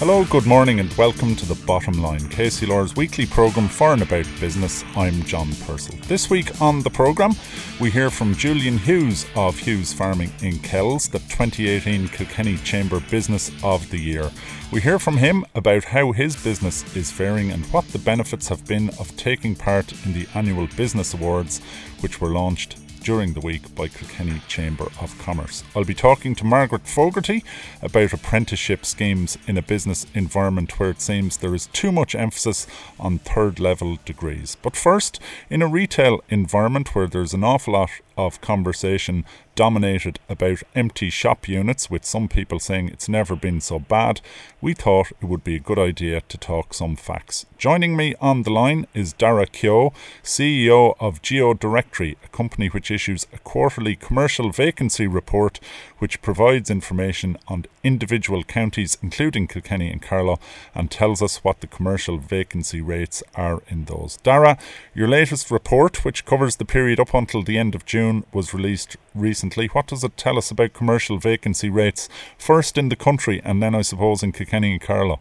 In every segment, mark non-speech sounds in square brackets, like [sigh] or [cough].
Hello, good morning, and welcome to the Bottom Line, Casey KCLR's weekly programme for and about business. I'm John Purcell. This week on the programme, we hear from Julian Hughes of Hughes Farming in Kells, the 2018 Kilkenny Chamber Business of the Year. We hear from him about how his business is faring and what the benefits have been of taking part in the annual Business Awards, which were launched during the week by Kilkenny Chamber of Commerce. I'll be talking to Margaret Fogarty about apprenticeship schemes in a business environment where it seems there is too much emphasis on third level degrees. But first, in a retail environment where there's an awful lot of conversation dominated about empty shop units, with some people saying it's never been so bad, we thought it would be a good idea to talk some facts. Joining me on the line is Dara Keogh, CEO of GeoDirectory, a company which issues a quarterly commercial vacancy report which provides information on individual counties, including Kilkenny and Carlow, and tells us what the commercial vacancy rates are in those. Dara, your latest report, which covers the period up until the end of June, was released recently. What does it tell us about commercial vacancy rates, first in the country and then, I suppose, in Kilkenny and Carlow?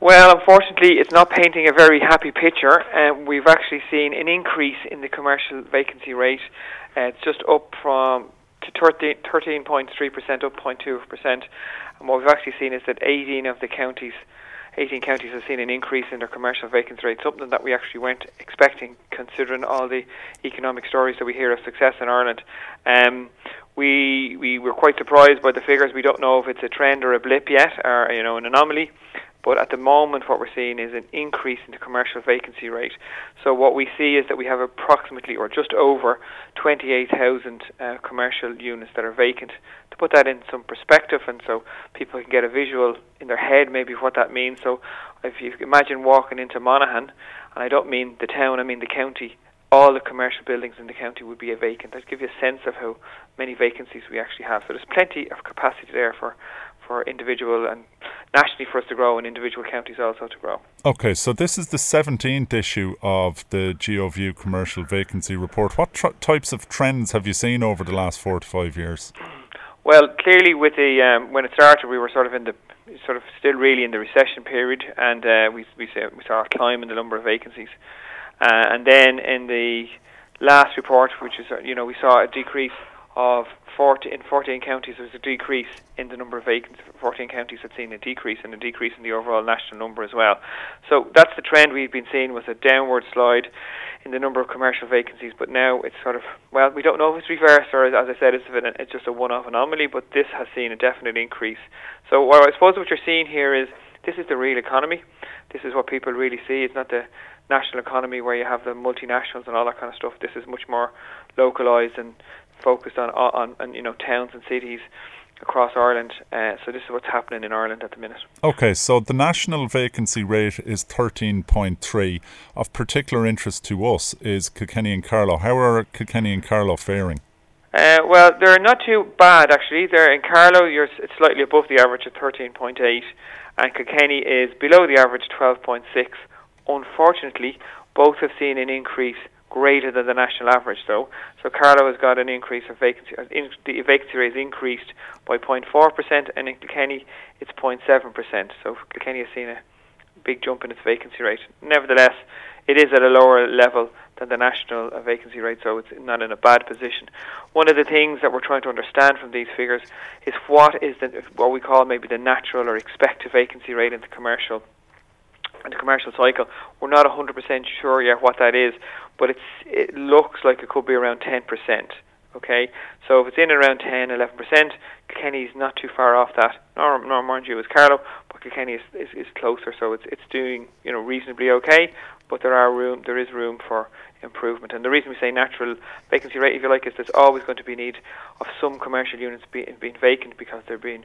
Well, unfortunately, it's not painting a very happy picture. Um, we've actually seen an increase in the commercial vacancy rate. Uh, it's just up from to 13.3%, up 0.2%. And what we've actually seen is that 18 of the counties 18 counties have seen an increase in their commercial vacancy rate, something that we actually weren't expecting considering all the economic stories that we hear of success in Ireland. Um, we we were quite surprised by the figures. We don't know if it's a trend or a blip yet, or you know an anomaly. But at the moment, what we're seeing is an increase in the commercial vacancy rate. So what we see is that we have approximately, or just over, 28,000 uh, commercial units that are vacant. To put that in some perspective, and so people can get a visual in their head maybe what that means. So if you imagine walking into Monaghan, and I don't mean the town, I mean the county, all the commercial buildings in the county would be vacant. That give you a sense of how many vacancies we actually have. So there's plenty of capacity there for for individual and nationally for us to grow and individual counties also to grow. Okay, so this is the 17th issue of the GeoView commercial vacancy report. What tr- types of trends have you seen over the last four to five years? Well, clearly, with the um, when it started, we were sort of in the sort of still really in the recession period, and uh, we we saw, we saw a climb in the number of vacancies, uh, and then in the last report, which is you know we saw a decrease of 40, in 14 counties there was a decrease in the number of vacancies. 14 counties had seen a decrease and a decrease in the overall national number as well. So that's the trend we've been seeing was a downward slide in the number of commercial vacancies. But now it's sort of well, we don't know if it's reversed or as I said, it's, it's just a one-off anomaly. But this has seen a definite increase. So well, I suppose what you're seeing here is this is the real economy. This is what people really see. It's not the national economy where you have the multinationals and all that kind of stuff. This is much more localized and focused on, on, on you know towns and cities across Ireland. Uh, so this is what's happening in Ireland at the minute. Okay, so the national vacancy rate is 13.3. Of particular interest to us is Kilkenny and Carlow. How are Kilkenny and Carlow faring? Uh, well, they're not too bad actually. They're in Carlow. You're it's slightly above the average at 13.8, and Kilkenny is below the average 12.6. Unfortunately, both have seen an increase greater than the national average, though. So Carlow has got an increase of vacancy. Uh, in, the vacancy rate has increased by 0.4%, and in Kilkenny it's 0.7%. So Kilkenny has seen a big jump in its vacancy rate. Nevertheless, it is at a lower level than the national uh, vacancy rate, so it's not in a bad position. One of the things that we're trying to understand from these figures is what is the what we call maybe the natural or expected vacancy rate in the commercial the commercial cycle. We're not 100% sure yet what that is, but it's it looks like it could be around 10%. Okay, so if it's in around 10, 11%, Kilkenny's not too far off that. Nor, nor mind you, is Carlow, but Kilkenny is, is, is closer, so it's it's doing you know reasonably okay. But there are room, there is room for improvement. And the reason we say natural vacancy rate, if you like, is there's always going to be need of some commercial units being being vacant because they're being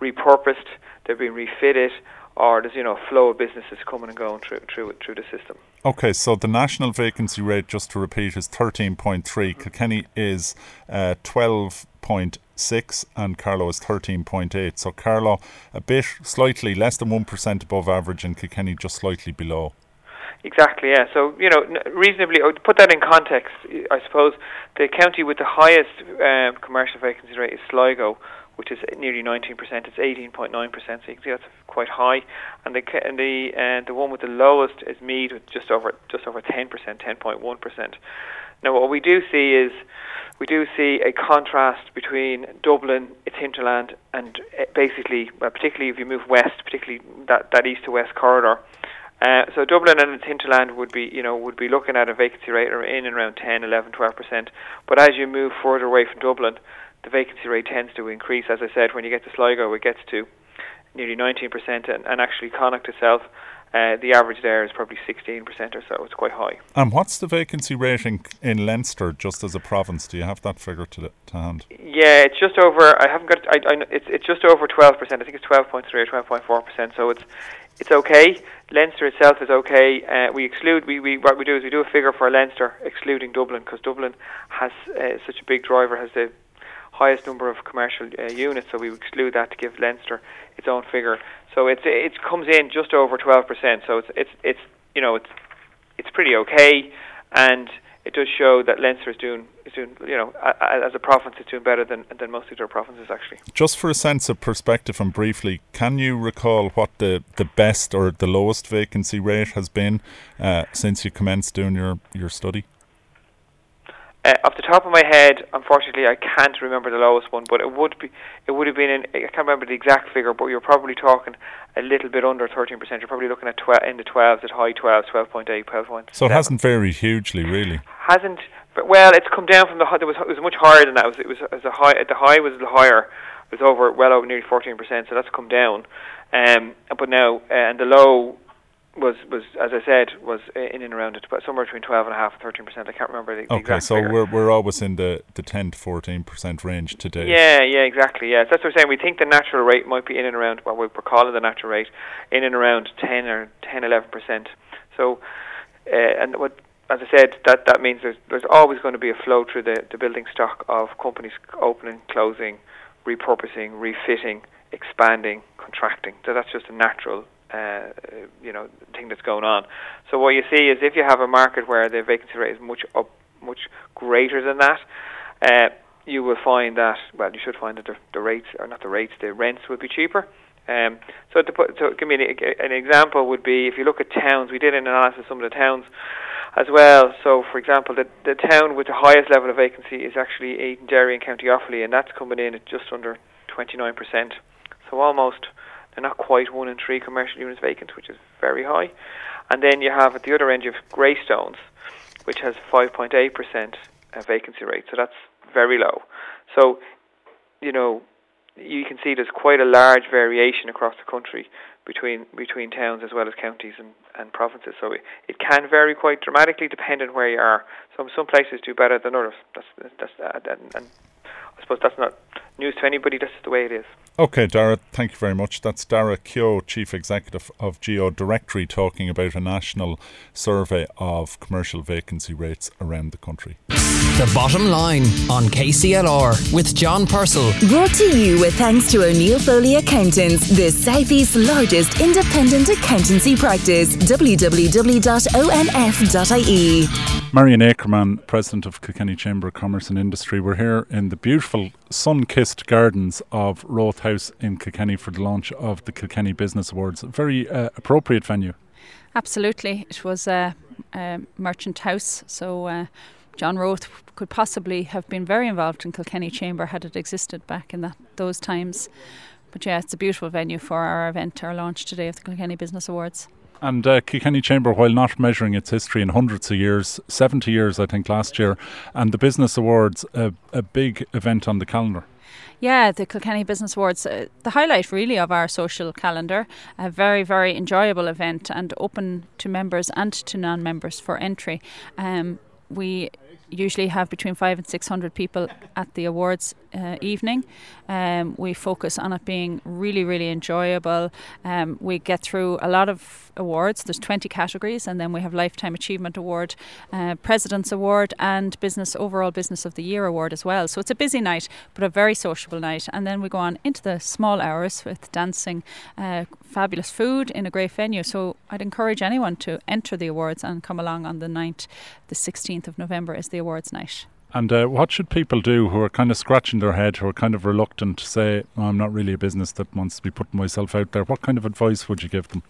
repurposed, they're being refitted, or there's you know a flow of businesses coming and going through through through the system. Okay, so the national vacancy rate, just to repeat, is 13.3. Kilkenny is uh, 12.6 and Carlow is 13.8. So Carlow, a bit slightly less than 1% above average and Kilkenny just slightly below. Exactly, yeah. So, you know, reasonably, to put that in context, I suppose the county with the highest um, commercial vacancy rate is Sligo, which is nearly 19%. It's 18.9%, so you can see that's quite high. And the and the uh, the one with the lowest is Meath, with just over just over 10%, 10.1%. Now, what we do see is we do see a contrast between Dublin, its hinterland, and uh, basically, well, particularly if you move west, particularly that, that east to west corridor. Uh, so Dublin and its hinterland would be, you know, would be looking at a vacancy rate in and around 10, 11, 12 percent. But as you move further away from Dublin, the vacancy rate tends to increase. As I said, when you get to Sligo, it gets to nearly 19%, and, and actually Connacht itself, uh, the average there is probably 16% or so. It's quite high. And what's the vacancy rating in Leinster, just as a province? Do you have that figure to, to hand? Yeah, it's just over. I haven't got. I, I, it's it's just over 12%. I think it's 12.3 or 12.4%. So it's it's okay. Leinster itself is okay. Uh, we exclude. We, we what we do is we do a figure for Leinster, excluding Dublin, because Dublin has uh, such a big driver, has the highest number of commercial uh, units, so we exclude that to give Leinster its own figure. So it's it comes in just over 12%. So it's it's it's you know it's it's pretty okay, and it does show that Leinster is doing is doing you know as a province it's doing better than than most other provinces actually. Just for a sense of perspective and briefly, can you recall what the the best or the lowest vacancy rate has been uh, since you commenced doing your your study? Uh, off the top of my head, unfortunately, I can't remember the lowest one, but it would be, it would have been, in, I can't remember the exact figure, but you're probably talking a little bit under 13%. You're probably looking at 12, in the 12s, at high 12s, 12.8, 12.7. So it hasn't varied hugely, really. Hasn't, but well, it's come down from the high, there was, it was much higher than that. It was, it was, it was a high, the high was higher, it was over, well over nearly 14%, so that's come down. Um, but now, uh, and the low was was as I said was in and around it, but somewhere between twelve and a half and thirteen percent. I can't remember the, the okay, exact so figure. we're we're always in the, the ten to fourteen percent range today. Yeah, yeah, exactly. Yeah, so that's what we're saying. We think the natural rate might be in and around what we're calling the natural rate, in and around ten or 10, 11 percent. So, uh, and what as I said, that that means there's there's always going to be a flow through the the building stock of companies opening, closing, repurposing, refitting, expanding, contracting. So that's just a natural uh, you know thing that's going on. So what you see is if you have a market where the vacancy rate is much up, much greater than that, uh, you will find that well, you should find that the, the rates or not the rates, the rents would be cheaper. Um, so to put, so give me an, an example would be if you look at towns, we did an analysis of some of the towns as well. So, for example, the the town with the highest level of vacancy is actually Edenderry in County Offaly, and that's coming in at just under 29%. So almost they're not quite one in three commercial units vacant, which is very high. And then you have at the other end you have Greystones, which has 5.8% vacancy rate. So that's very low. So, you know, you can see there's quite a large variation across the country between between towns as well as counties and, and provinces. So it, it can vary quite dramatically depending where you are. Some some places do better than others. That's that's uh, and, and I suppose that's not news to anybody. That's the way it is. Okay, Dara, thank you very much. That's Dara Keogh, Chief Executive of GeoDirectory, talking about a national survey of commercial vacancy rates around the country. The bottom line on KCLR with John Purcell. Brought to you with thanks to O'Neill Foley Accountants, the Southeast's largest independent accountancy practice. www.onf.ie. Marion Acreman, President of Kilkenny Chamber of Commerce and Industry. We're here in the beautiful sun kissed gardens of Rothe House in Kilkenny for the launch of the Kilkenny Business Awards. A very uh, appropriate venue. Absolutely. It was a, a merchant house, so uh, John Rothe could possibly have been very involved in Kilkenny Chamber had it existed back in that, those times. But yeah, it's a beautiful venue for our event, our launch today of the Kilkenny Business Awards. And uh, Kilkenny Chamber, while not measuring its history in hundreds of years, 70 years I think last year, and the Business Awards, a, a big event on the calendar. Yeah, the Kilkenny Business Awards, uh, the highlight really of our social calendar. A very, very enjoyable event and open to members and to non members for entry. Um, we usually have between five and six hundred people at the awards uh, evening. Um, we focus on it being really, really enjoyable. Um, we get through a lot of awards. There's 20 categories, and then we have Lifetime Achievement Award, uh, President's Award, and Business Overall Business of the Year Award as well. So it's a busy night, but a very sociable night. And then we go on into the small hours with dancing, uh, fabulous food in a great venue. So I'd encourage anyone to enter the awards and come along on the 9th, the 16th of November is the awards night. And uh, what should people do who are kind of scratching their head, who are kind of reluctant to say, oh, I'm not really a business that wants to be putting myself out there? What kind of advice would you give them?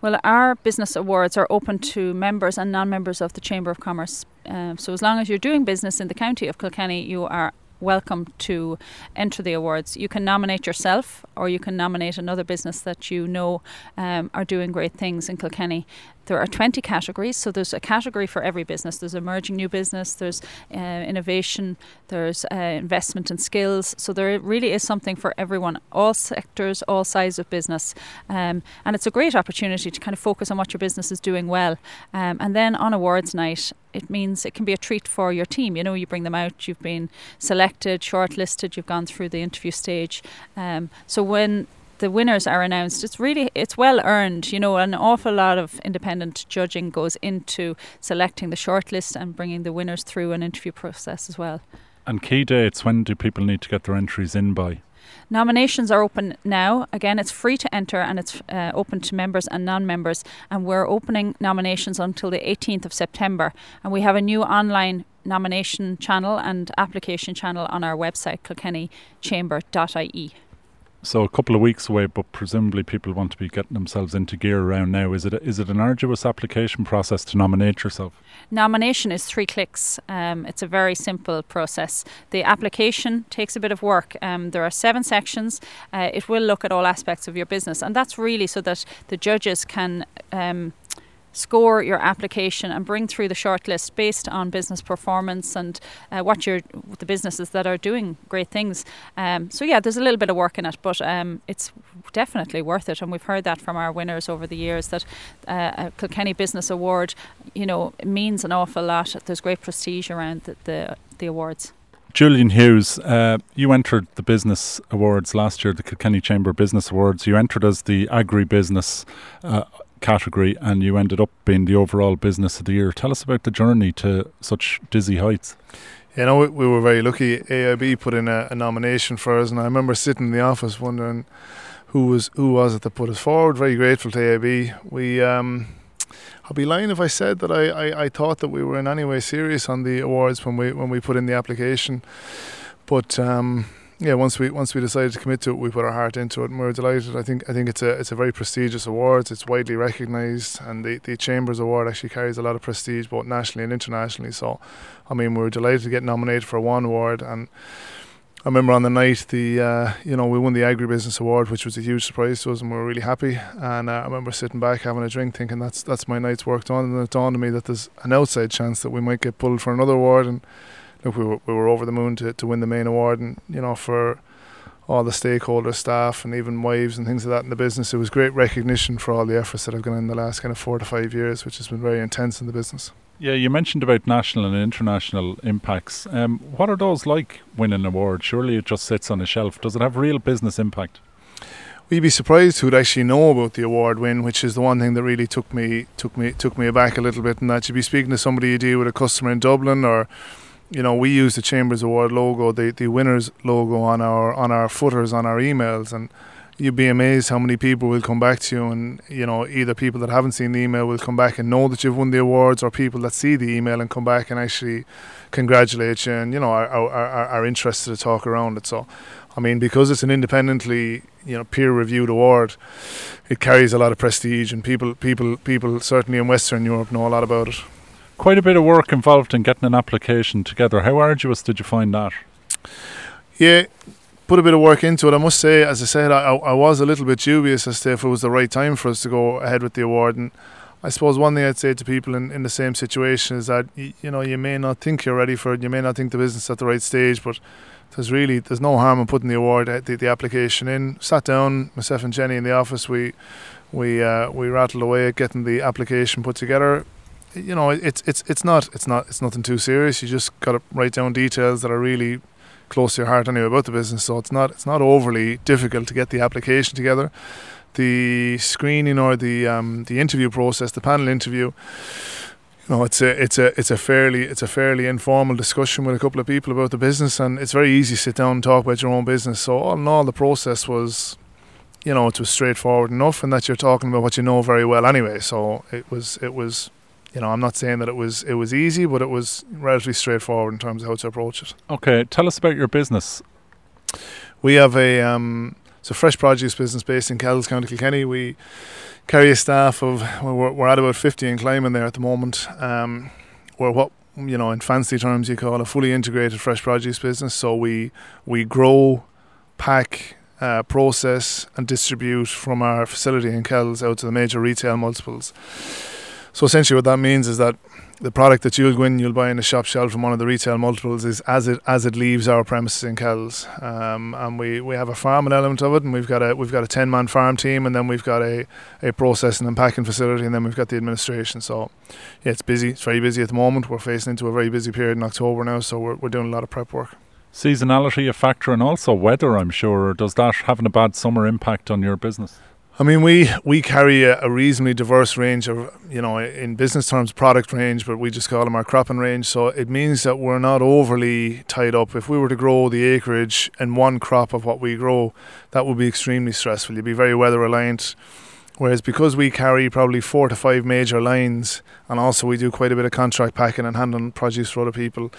Well, our business awards are open to members and non members of the Chamber of Commerce. Um, so, as long as you're doing business in the county of Kilkenny, you are welcome to enter the awards. You can nominate yourself or you can nominate another business that you know um, are doing great things in Kilkenny. There are 20 categories, so there's a category for every business. There's emerging new business, there's uh, innovation, there's uh, investment and skills. So there really is something for everyone, all sectors, all sizes of business. Um, and it's a great opportunity to kind of focus on what your business is doing well. Um, and then on awards night, it means it can be a treat for your team. You know, you bring them out, you've been selected, shortlisted, you've gone through the interview stage. Um, so when the winners are announced, it's really it's well earned. You know, an awful lot of independent judging goes into selecting the shortlist and bringing the winners through an interview process as well. And key dates, when do people need to get their entries in by? Nominations are open now. Again, it's free to enter and it's uh, open to members and non members. And we're opening nominations until the 18th of September. And we have a new online nomination channel and application channel on our website, kilkennychamber.ie. So a couple of weeks away, but presumably people want to be getting themselves into gear around now. Is it a, is it an arduous application process to nominate yourself? Nomination is three clicks. Um, it's a very simple process. The application takes a bit of work. Um, there are seven sections. Uh, it will look at all aspects of your business, and that's really so that the judges can. Um, score your application and bring through the shortlist based on business performance and uh, what you're the businesses that are doing great things. Um, so yeah, there's a little bit of work in it, but um, it's definitely worth it. And we've heard that from our winners over the years that uh, a Kilkenny Business Award, you know, means an awful lot. There's great prestige around the, the, the awards. Julian Hughes, uh, you entered the business awards last year, the Kilkenny Chamber Business Awards. You entered as the agri business uh, category and you ended up being the overall business of the year. Tell us about the journey to such dizzy heights. You know, we, we were very lucky. AIB put in a, a, nomination for us, and I remember sitting in the office wondering who was who was it that put us forward. Very grateful to AIB. We, um, I'll be lying if I said that I, I, I thought that we were in any way serious on the awards when we when we put in the application, but. Um, yeah, once we once we decided to commit to it, we put our heart into it, and we are delighted. I think I think it's a it's a very prestigious award. It's widely recognised, and the, the Chambers Award actually carries a lot of prestige both nationally and internationally. So, I mean, we were delighted to get nominated for one award, and I remember on the night the uh, you know we won the agribusiness award, which was a huge surprise to us, and we were really happy. And uh, I remember sitting back having a drink, thinking that's that's my night's work done. And it dawned on me that there's an outside chance that we might get pulled for another award, and look, we were, we were over the moon to, to win the main award, and you know for all the stakeholders, staff, and even wives and things like that in the business. It was great recognition for all the efforts that have gone in the last kind of four to five years, which has been very intense in the business. Yeah, you mentioned about national and international impacts. Um, what are those like winning an award? Surely it just sits on a shelf. Does it have real business impact? We'd be surprised who'd actually know about the award win, which is the one thing that really took me took me took me aback a little bit. And that you'd be speaking to somebody you deal with a customer in Dublin or you know, we use the Chambers Award logo, the, the winners logo on our on our footers on our emails, and you'd be amazed how many people will come back to you, and you know, either people that haven't seen the email will come back and know that you've won the awards, or people that see the email and come back and actually congratulate you, and you know, are are, are, interested to talk around it. So, I mean, because it's an independently you know peer reviewed award, it carries a lot of prestige, and people people people certainly in Western Europe know a lot about it quite a bit of work involved in getting an application together. How arduous did you find that? Yeah, put a bit of work into it. I must say, as I said, I, I was a little bit dubious as to if it was the right time for us to go ahead with the award. And I suppose one thing I'd say to people in, in the same situation is that you, you know you may not think you're ready for it, you may not think the business is at the right stage, but there's really there's no harm in putting the award uh, the, the application in. Sat down, myself and Jenny in the office, we we uh, we rattled away at getting the application put together you know, it's it's it's not it's not it's nothing too serious. You just got to write down details that are really close to your heart anyway about the business. So it's not it's not overly difficult to get the application together. The screening or the um, the interview process, the panel interview. You know, it's a it's a it's a fairly it's a fairly informal discussion with a couple of people about the business, and it's very easy to sit down and talk about your own business. So all in all, the process was you know, it was straightforward enough, and that you're talking about what you know very well anyway. So it was, it was, you know, I'm not saying that it was, it was easy, but it was relatively straightforward in terms of how to approach it. Okay, tell us about your business. We have a, um, it's a fresh produce business based in Kells, County Kilkenny. We carry a staff of, we're, we're at about 50 and climbing there at the moment. Um, we're what you know in fancy terms you call a fully integrated fresh produce business. So we we grow, pack, uh, process and distribute from our facility in Kells out to the major retail multiples. So essentially, what that means is that the product that you'll go in, you'll buy in a shop shelf from one of the retail multiples is as it as it leaves our premises in Kells, um, and we, we have a farming element of it, and we've got a we've got a ten man farm team, and then we've got a, a processing and packing facility, and then we've got the administration. So yeah, it's busy. It's very busy at the moment. We're facing into a very busy period in October now, so we're we're doing a lot of prep work seasonality a factor and also weather, I'm sure. Does that having a bad summer impact on your business? I mean, we, we carry a, a, reasonably diverse range of, you know, in business terms, product range, but we just call them our cropping range. So it means that we're not overly tied up. If we were to grow the acreage in one crop of what we grow, that would be extremely stressful. You'd be very weather reliant. Whereas because we carry probably four to five major lines, and also we do quite a bit of contract packing and handling produce for other people,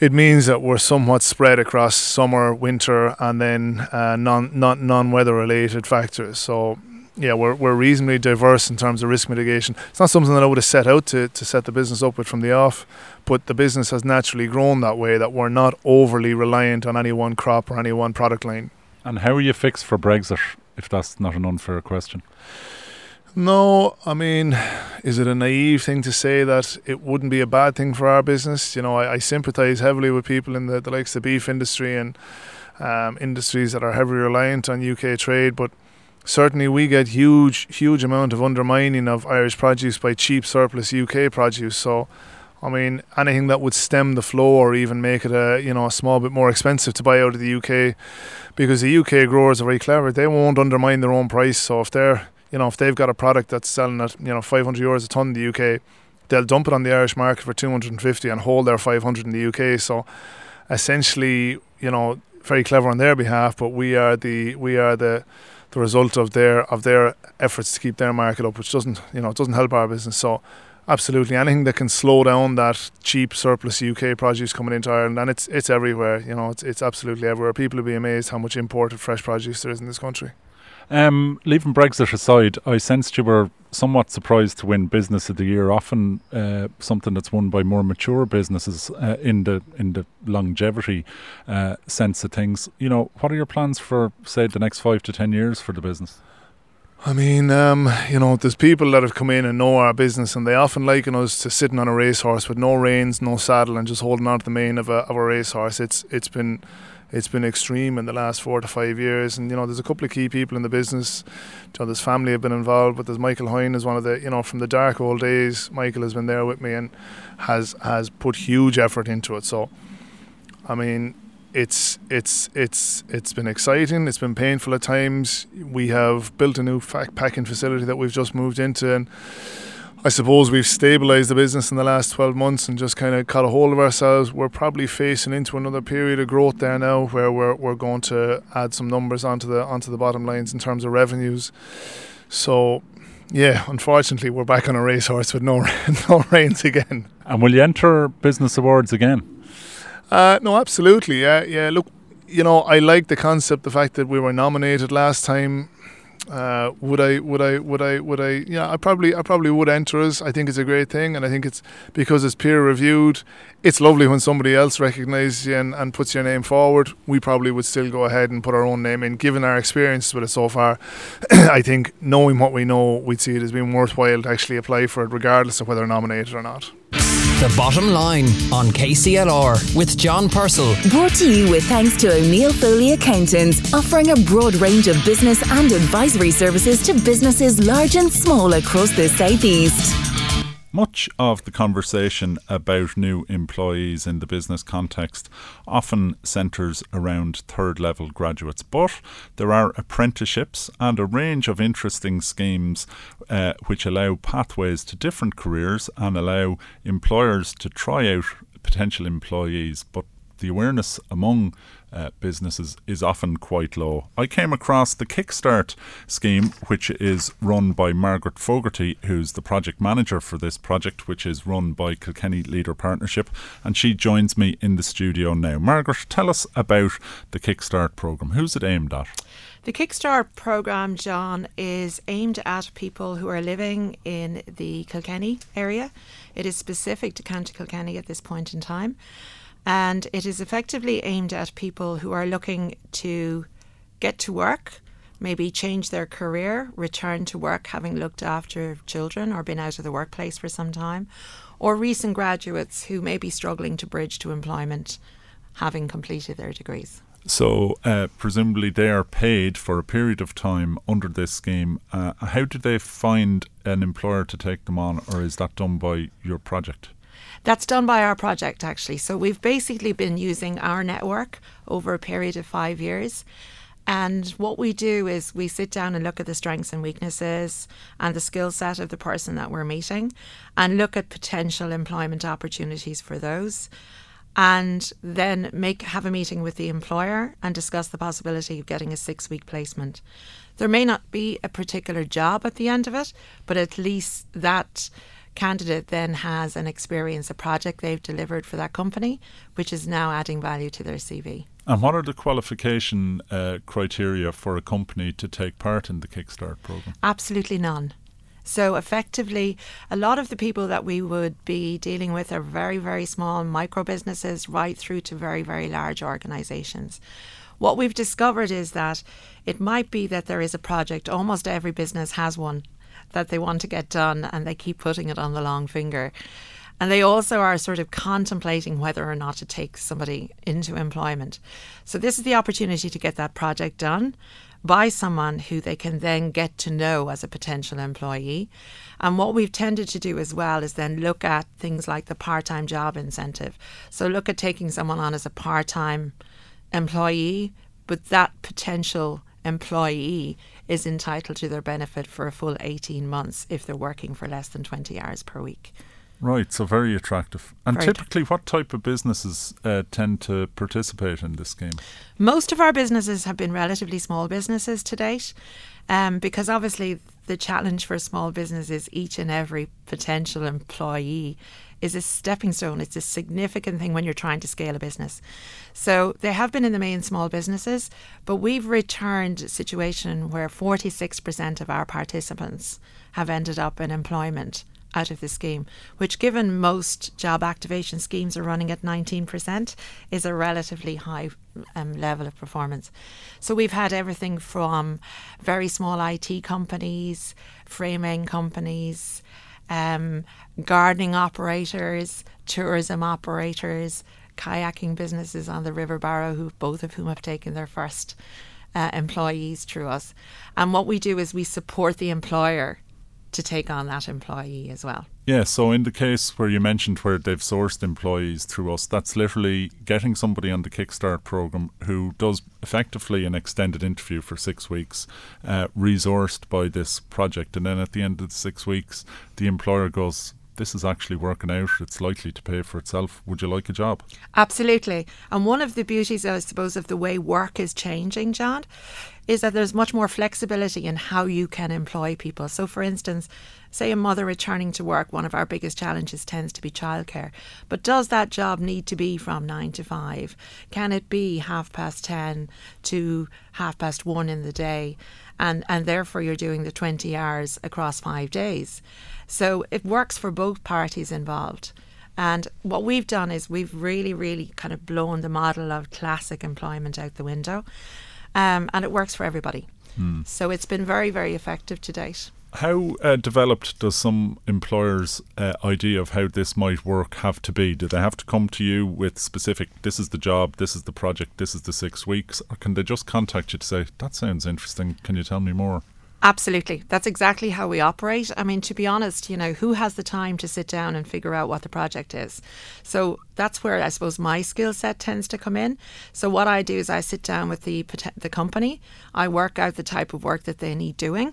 it means that we're somewhat spread across summer, winter, and then uh, non non non weather related factors. So yeah, we're we're reasonably diverse in terms of risk mitigation. It's not something that I would have set out to, to set the business up with from the off, but the business has naturally grown that way that we're not overly reliant on any one crop or any one product line. And how are you fixed for Brexit, if that's not an unfair question? No, I mean, is it a naive thing to say that it wouldn't be a bad thing for our business? You know, I, I sympathise heavily with people in the, the likes of the beef industry and um, industries that are heavily reliant on UK trade, but certainly we get huge, huge amount of undermining of Irish produce by cheap surplus UK produce. So, I mean, anything that would stem the flow or even make it a you know a small bit more expensive to buy out of the UK, because the UK growers are very clever. They won't undermine their own price. So if they're you know, if they've got a product that's selling at, you know, 500 euros a ton in the UK, they'll dump it on the Irish market for 250 and hold their 500 in the UK. So essentially, you know, very clever on their behalf, but we are the we are the the result of their of their efforts to keep their market up, which doesn't you know it doesn't help our business. So absolutely anything that can slow down that cheap surplus UK produce coming into Ireland, and it's it's everywhere. You know, it's it's absolutely everywhere. People will be amazed how much imported fresh produce there is in this country. Um, leaving Brexit aside, I sensed you were somewhat surprised to win Business of the Year. Often, uh, something that's won by more mature businesses uh, in the in the longevity uh, sense of things. You know, what are your plans for, say, the next five to ten years for the business? I mean, um, you know, there's people that have come in and know our business, and they often liken us to sitting on a racehorse with no reins, no saddle, and just holding on to the mane of a of a racehorse. It's it's been it's been extreme in the last four to five years. And you know, there's a couple of key people in the business. Know, there's family have been involved, but there's Michael Hine is one of the you know from the dark old days. Michael has been there with me and has has put huge effort into it. So, I mean, it's it's it's it's been exciting. It's been painful at times. We have built a new packing facility that we've just moved into and I suppose we've stabilised the business in the last 12 months and just kind of caught a hold of ourselves. We're probably facing into another period of growth there now, where we're, we're going to add some numbers onto the onto the bottom lines in terms of revenues. So, yeah, unfortunately, we're back on a racehorse with no [laughs] no reins again. And will you enter business awards again? Uh, no, absolutely. Yeah, yeah. Look, you know, I like the concept, the fact that we were nominated last time. Uh, would I? Would I? Would I? Would I? Yeah, I probably, I probably would enter us. I think it's a great thing, and I think it's because it's peer reviewed. It's lovely when somebody else recognises you and, and puts your name forward. We probably would still go ahead and put our own name in, given our experience with it so far. [clears throat] I think knowing what we know, we'd see it as being worthwhile to actually apply for it, regardless of whether nominated or not. The Bottom Line on KCLR with John Purcell. Brought to you with thanks to O'Neill Foley Accountants, offering a broad range of business and advisory services to businesses large and small across the southeast. Much of the conversation about new employees in the business context often centres around third level graduates, but there are apprenticeships and a range of interesting schemes uh, which allow pathways to different careers and allow employers to try out potential employees. But the awareness among uh, businesses is often quite low. I came across the Kickstart scheme, which is run by Margaret Fogarty, who's the project manager for this project, which is run by Kilkenny Leader Partnership, and she joins me in the studio now. Margaret, tell us about the Kickstart programme. Who's it aimed at? The Kickstart programme, John, is aimed at people who are living in the Kilkenny area. It is specific to County Kilkenny at this point in time and it is effectively aimed at people who are looking to get to work, maybe change their career, return to work having looked after children or been out of the workplace for some time, or recent graduates who may be struggling to bridge to employment having completed their degrees. So, uh, presumably, they are paid for a period of time under this scheme. Uh, how do they find an employer to take them on, or is that done by your project? That's done by our project, actually. So we've basically been using our network over a period of five years. And what we do is we sit down and look at the strengths and weaknesses and the skill set of the person that we're meeting and look at potential employment opportunities for those. And then make have a meeting with the employer and discuss the possibility of getting a six week placement. There may not be a particular job at the end of it, but at least that candidate then has an experience, a project they've delivered for that company, which is now adding value to their CV. And what are the qualification uh, criteria for a company to take part in the Kickstart program? Absolutely none. So, effectively, a lot of the people that we would be dealing with are very, very small micro businesses, right through to very, very large organizations. What we've discovered is that it might be that there is a project, almost every business has one that they want to get done and they keep putting it on the long finger. And they also are sort of contemplating whether or not to take somebody into employment. So, this is the opportunity to get that project done by someone who they can then get to know as a potential employee. And what we've tended to do as well is then look at things like the part time job incentive. So, look at taking someone on as a part time employee, but that potential employee is entitled to their benefit for a full 18 months if they're working for less than 20 hours per week. Right, so very attractive. And very typically, what type of businesses uh, tend to participate in this scheme? Most of our businesses have been relatively small businesses to date, um, because obviously the challenge for a small business is each and every potential employee is a stepping stone. It's a significant thing when you're trying to scale a business. So they have been in the main small businesses, but we've returned a situation where 46% of our participants have ended up in employment out of the scheme, which, given most job activation schemes are running at 19%, is a relatively high um, level of performance. So we've had everything from very small IT companies, framing companies, um, gardening operators, tourism operators, kayaking businesses on the River Barrow, who both of whom have taken their first uh, employees through us. And what we do is we support the employer to take on that employee as well. Yeah, so in the case where you mentioned where they've sourced employees through us, that's literally getting somebody on the Kickstart program who does effectively an extended interview for six weeks, uh, resourced by this project, and then at the end of the six weeks, the employer goes, this is actually working out, it's likely to pay for itself. Would you like a job? Absolutely. And one of the beauties, I suppose, of the way work is changing, John, is that there's much more flexibility in how you can employ people. So, for instance, say a mother returning to work, one of our biggest challenges tends to be childcare. But does that job need to be from nine to five? Can it be half past 10 to half past one in the day? And, and therefore, you're doing the 20 hours across five days. So it works for both parties involved. And what we've done is we've really, really kind of blown the model of classic employment out the window. Um, and it works for everybody. Hmm. So it's been very, very effective to date. How uh, developed does some employers' uh, idea of how this might work have to be? Do they have to come to you with specific, this is the job, this is the project, this is the six weeks? Or can they just contact you to say, that sounds interesting, can you tell me more? Absolutely. That's exactly how we operate. I mean, to be honest, you know, who has the time to sit down and figure out what the project is? So that's where I suppose my skill set tends to come in. So what I do is I sit down with the the company, I work out the type of work that they need doing,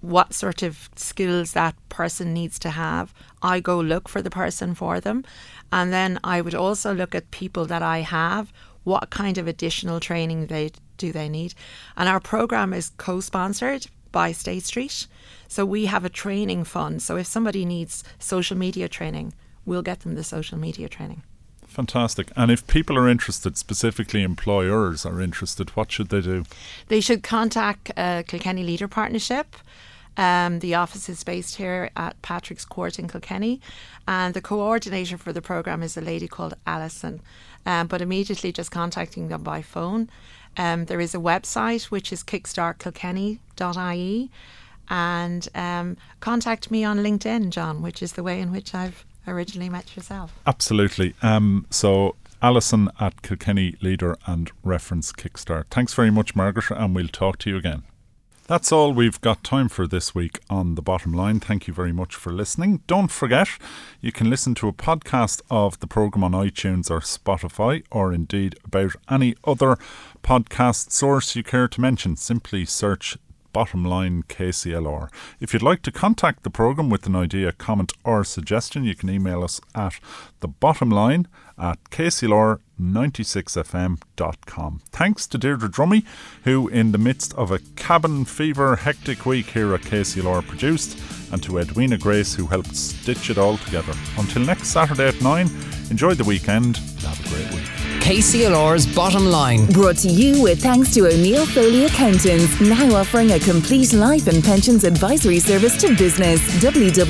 what sort of skills that person needs to have. I go look for the person for them, and then I would also look at people that I have what kind of additional training they do they need. And our program is co-sponsored by State Street. So we have a training fund. So if somebody needs social media training, we'll get them the social media training. Fantastic. And if people are interested, specifically employers are interested, what should they do? They should contact uh, Kilkenny Leader Partnership. Um, the office is based here at Patrick's Court in Kilkenny, and the coordinator for the programme is a lady called Alison. Um, but immediately just contacting them by phone. Um, there is a website which is kickstartkilkenny.ie, and um, contact me on LinkedIn, John, which is the way in which I've originally met yourself. Absolutely. Um, so Alison at Kilkenny Leader and Reference Kickstart. Thanks very much, Margaret, and we'll talk to you again. That's all we've got time for this week on The Bottom Line. Thank you very much for listening. Don't forget, you can listen to a podcast of the programme on iTunes or Spotify, or indeed about any other podcast source you care to mention. Simply search bottom line KCLR. If you'd like to contact the programme with an idea, comment, or suggestion, you can email us at the bottom line at kclr96fm.com. Thanks to Deirdre Drummy, who, in the midst of a cabin fever hectic week here at KCLR, produced, and to Edwina Grace, who helped stitch it all together. Until next Saturday at 9, enjoy the weekend have a great week. KCLR's Bottom Line. Brought to you with thanks to O'Neill Foley Accountants, now offering a complete life and pensions advisory service to business. www.onf.ie